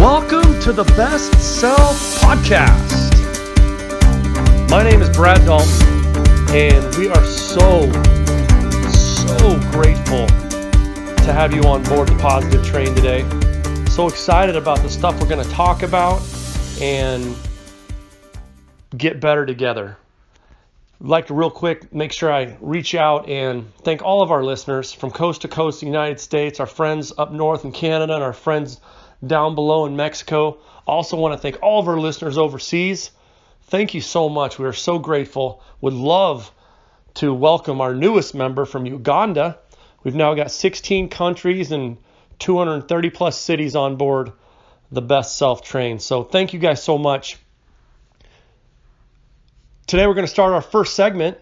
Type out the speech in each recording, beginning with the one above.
Welcome to the Best Self Podcast. My name is Brad Dalton, and we are so, so grateful to have you on board the positive train today. So excited about the stuff we're going to talk about and get better together. I'd like to real quick make sure I reach out and thank all of our listeners from coast to coast, the United States, our friends up north in Canada, and our friends down below in Mexico. Also want to thank all of our listeners overseas. Thank you so much. We are so grateful. Would love to welcome our newest member from Uganda. We've now got 16 countries and 230 plus cities on board the Best Self Train. So thank you guys so much. Today we're going to start our first segment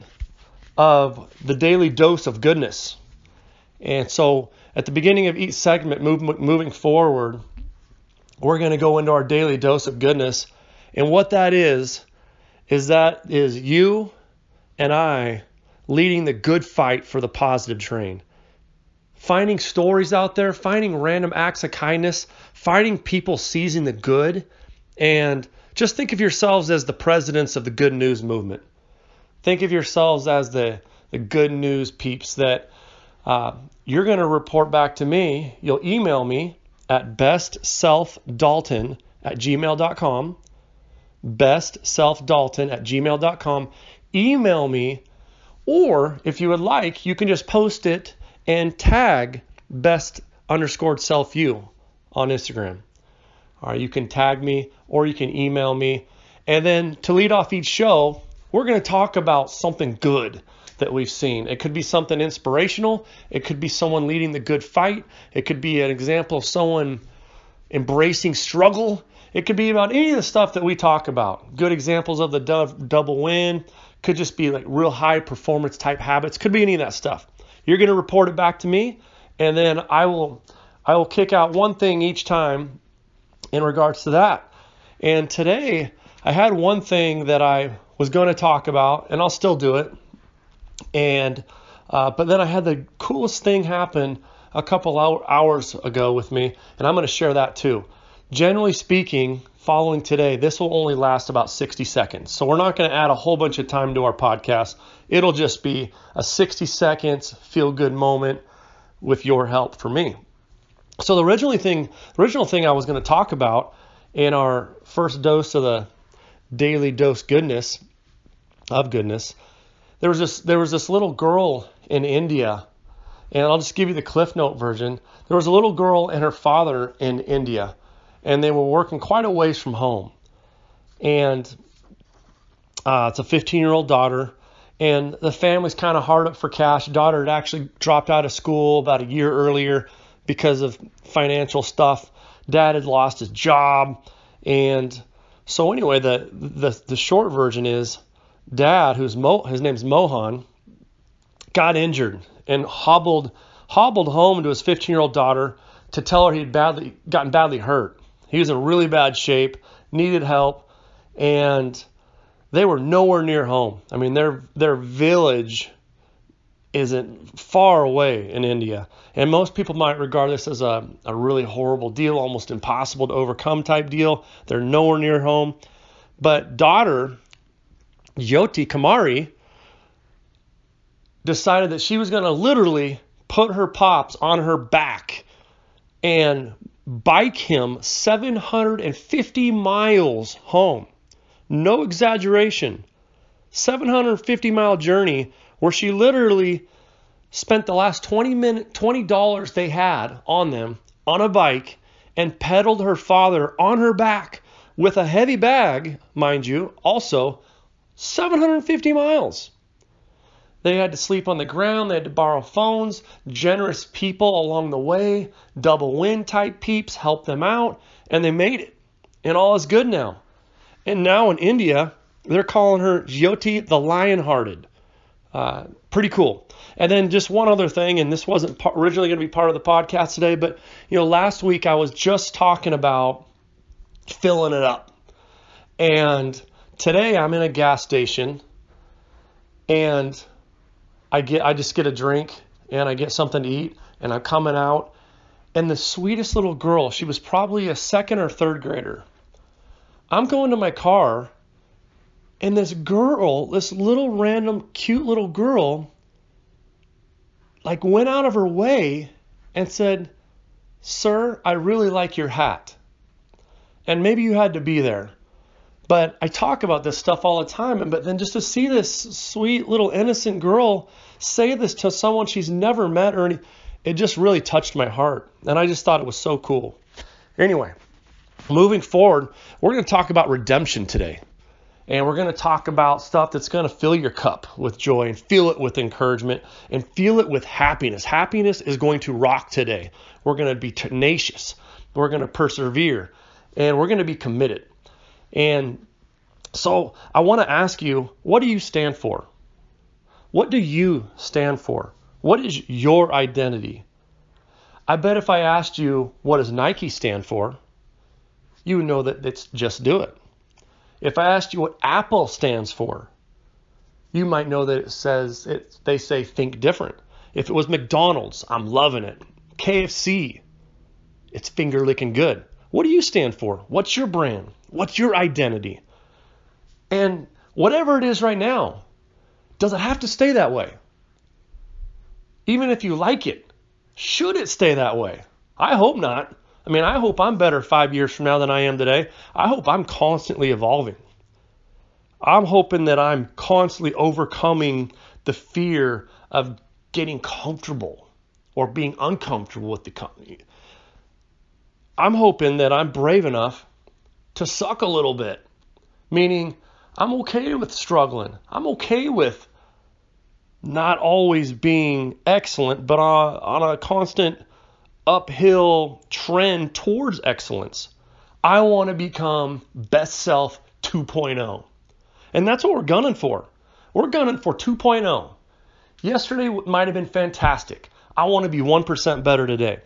of the daily dose of goodness. And so at the beginning of each segment, move, moving forward, we're going to go into our daily dose of goodness. And what that is, is that is you and I leading the good fight for the positive train. Finding stories out there, finding random acts of kindness, finding people seizing the good, and just think of yourselves as the presidents of the good news movement. Think of yourselves as the, the good news peeps that uh, you're going to report back to me. You'll email me at bestselfdalton at gmail.com. Bestselfdalton at gmail.com. Email me, or if you would like, you can just post it and tag best underscored self you on Instagram. All right, you can tag me or you can email me. And then to lead off each show, we're going to talk about something good that we've seen. It could be something inspirational, it could be someone leading the good fight, it could be an example of someone embracing struggle. It could be about any of the stuff that we talk about. Good examples of the double win, could just be like real high performance type habits, could be any of that stuff. You're going to report it back to me and then I will I will kick out one thing each time in regards to that. And today, I had one thing that I was going to talk about, and I'll still do it. And uh, but then I had the coolest thing happen a couple hours ago with me, and I'm going to share that too. Generally speaking, following today, this will only last about 60 seconds. So we're not going to add a whole bunch of time to our podcast. It'll just be a 60 seconds feel good moment with your help for me. So the originally thing, original thing I was going to talk about in our first dose of the daily dose goodness of goodness, there was this there was this little girl in India, and I'll just give you the Cliff Note version. There was a little girl and her father in India, and they were working quite a ways from home, and uh, it's a 15 year old daughter. And the family's kind of hard up for cash. Daughter had actually dropped out of school about a year earlier because of financial stuff. Dad had lost his job, and so anyway, the the, the short version is, Dad, who's Mo, his name's Mohan, got injured and hobbled hobbled home to his 15 year old daughter to tell her he'd badly gotten badly hurt. He was in really bad shape, needed help, and they were nowhere near home. I mean, their their village isn't far away in India. And most people might regard this as a, a really horrible deal, almost impossible to overcome type deal. They're nowhere near home. But daughter, Jyoti Kumari, decided that she was going to literally put her pops on her back and bike him 750 miles home. No exaggeration. 750 mile journey where she literally spent the last 20 minute $20 they had on them on a bike and pedaled her father on her back with a heavy bag, mind you, also 750 miles. They had to sleep on the ground, they had to borrow phones, generous people along the way, double win type peeps helped them out, and they made it. And all is good now. And now in India, they're calling her Jyoti the Lion Hearted. Uh, pretty cool. And then just one other thing, and this wasn't originally going to be part of the podcast today, but you know, last week I was just talking about filling it up, and today I'm in a gas station, and I get I just get a drink and I get something to eat, and I'm coming out, and the sweetest little girl, she was probably a second or third grader. I'm going to my car, and this girl, this little random cute little girl, like went out of her way and said, Sir, I really like your hat. And maybe you had to be there. But I talk about this stuff all the time. But then just to see this sweet little innocent girl say this to someone she's never met or any, it just really touched my heart. And I just thought it was so cool. Anyway, moving forward, we're going to talk about redemption today. And we're going to talk about stuff that's going to fill your cup with joy and fill it with encouragement and feel it with happiness. Happiness is going to rock today. We're going to be tenacious. We're going to persevere and we're going to be committed. And so I want to ask you, what do you stand for? What do you stand for? What is your identity? I bet if I asked you, what does Nike stand for? You would know that it's just do it. If I asked you what Apple stands for, you might know that it says it, they say think different. If it was McDonald's, I'm loving it. KFC, it's finger licking good. What do you stand for? What's your brand? What's your identity? And whatever it is right now, does it have to stay that way? Even if you like it, should it stay that way? I hope not. I mean, I hope I'm better five years from now than I am today. I hope I'm constantly evolving. I'm hoping that I'm constantly overcoming the fear of getting comfortable or being uncomfortable with the company. I'm hoping that I'm brave enough to suck a little bit, meaning I'm okay with struggling. I'm okay with not always being excellent, but on, a constant uphill trend towards excellence. I want to become best self 2.0. And that's what we're gunning for. We're gunning for 2.0. Yesterday might have been fantastic. I want to be 1% better today.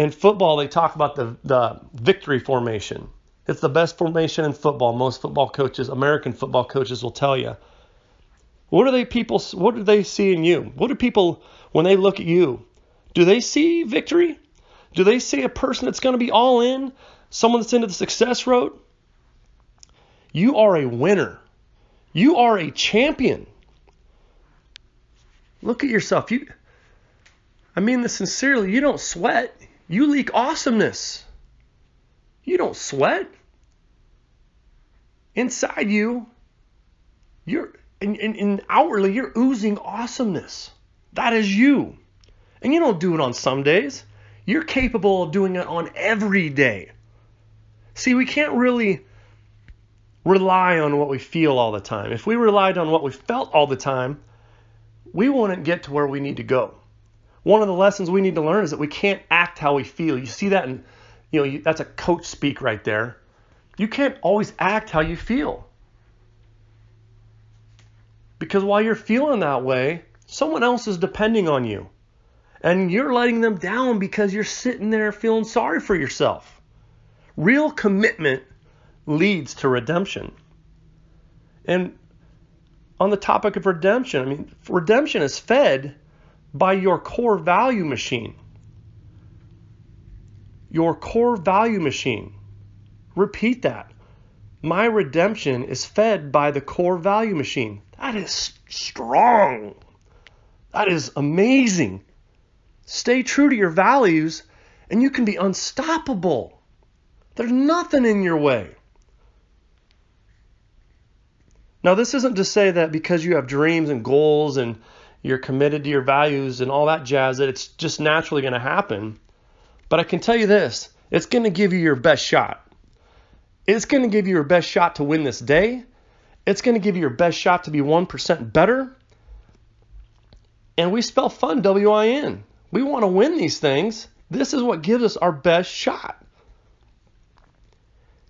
In football, they talk about the, the victory formation. It's the best formation in football. Most football coaches, American football coaches, will tell you. What do they people? What do they see in you? What do people when they look at you? Do they see victory? Do they see a person that's going to be all in? Someone that's into the success road? You are a winner. You are a champion. Look at yourself. You I mean this sincerely. You don't sweat. You leak awesomeness. You don't sweat. Inside you, you're and, and, and outwardly you're oozing awesomeness. That is you. And you don't do it on some days. You're capable of doing it on every day. See, we can't really rely on what we feel all the time. If we relied on what we felt all the time, we wouldn't get to where we need to go. One of the lessons we need to learn is that we can't act how we feel. You see that in, you know, you, that's a coach speak right there. You can't always act how you feel. Because while you're feeling that way, someone else is depending on you. And you're letting them down because you're sitting there feeling sorry for yourself. Real commitment leads to redemption. And on the topic of redemption, I mean, redemption is fed by your core value machine. Your core value machine. Repeat that. My redemption is fed by the core value machine. That is strong. That is amazing. Stay true to your values, and you can be unstoppable. There's nothing in your way. Now, this isn't to say that because you have dreams and goals and you're committed to your values and all that jazz that it's just naturally going to happen. But I can tell you this it's going to give you your best shot. It's going to give you your best shot to win this day. It's going to give you your best shot to be 1% better. And we spell fun W I N. We want to win these things. This is what gives us our best shot.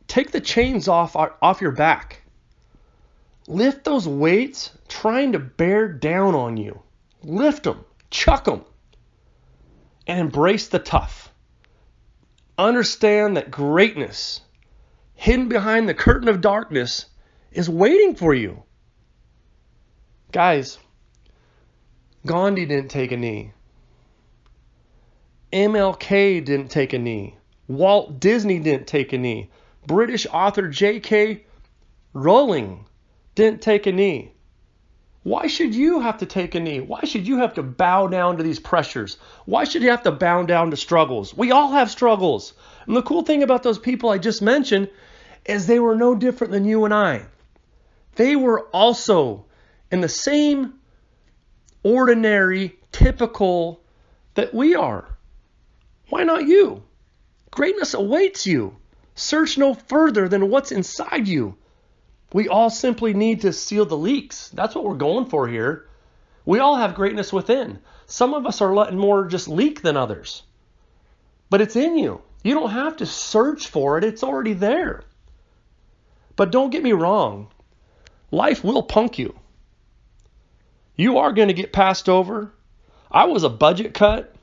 Take the chains off, off your back. Lift those weights trying to bear down on you. Lift them, chuck them, and embrace the tough. Understand that greatness, hidden behind the curtain of darkness, is waiting for you. Guys, Gandhi didn't take a knee. MLK didn't take a knee. Walt Disney didn't take a knee. British author J.K. Rowling didn't take a knee. Why should you have to take a knee? Why should you have to bow down to these pressures? Why should you have to bow down to struggles? We all have struggles. And the cool thing about those people I just mentioned is they were no different than you and I. They were also in the same ordinary, typical that we are. Why not you? Greatness awaits you. Search no further than what's inside you. We all simply need to seal the leaks. That's what we're going for here. We all have greatness within. Some of us are letting more just leak than others. But it's in you. You don't have to search for it, it's already there. But don't get me wrong, life will punk you. You are going to get passed over. I was a budget cut.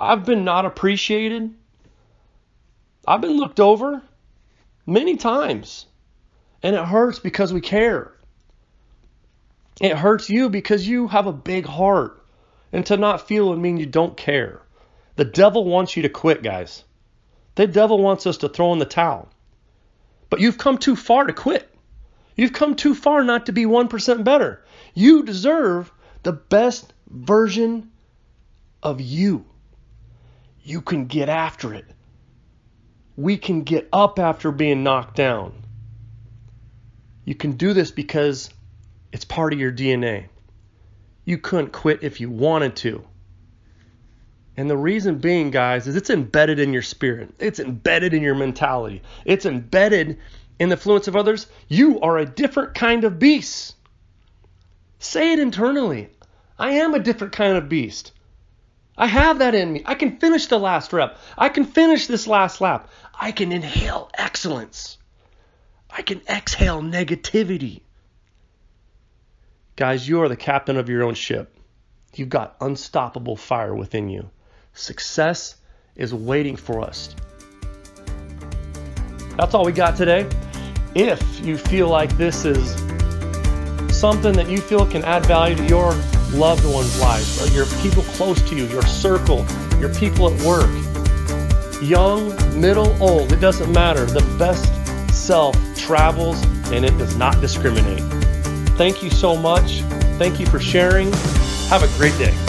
I've been not appreciated. I've been looked over many times. And it hurts because we care. It hurts you because you have a big heart. And to not feel would mean you don't care. The devil wants you to quit, guys. The devil wants us to throw in the towel. But you've come too far to quit. You've come too far not to be 1% better. You deserve the best version of you. You can get after it. We can get up after being knocked down. You can do this because it's part of your DNA. You couldn't quit if you wanted to. And the reason being, guys, is it's embedded in your spirit. It's embedded in your mentality. It's embedded in the influence of others. You are a different kind of beast. Say it internally. I am a different kind of beast. I have that in me. I can finish the last rep. I can finish this last lap. I can inhale excellence. I can exhale negativity. Guys, you are the captain of your own ship. You've got unstoppable fire within you. Success is waiting for us. That's all we got today. If you feel like this is something that you feel can add value to your loved one's lives, or your people close to you, your circle, your people at work, young, middle, old, it doesn't matter. The best self travels and it does not discriminate. Thank you so much. Thank you for sharing. Have a great day.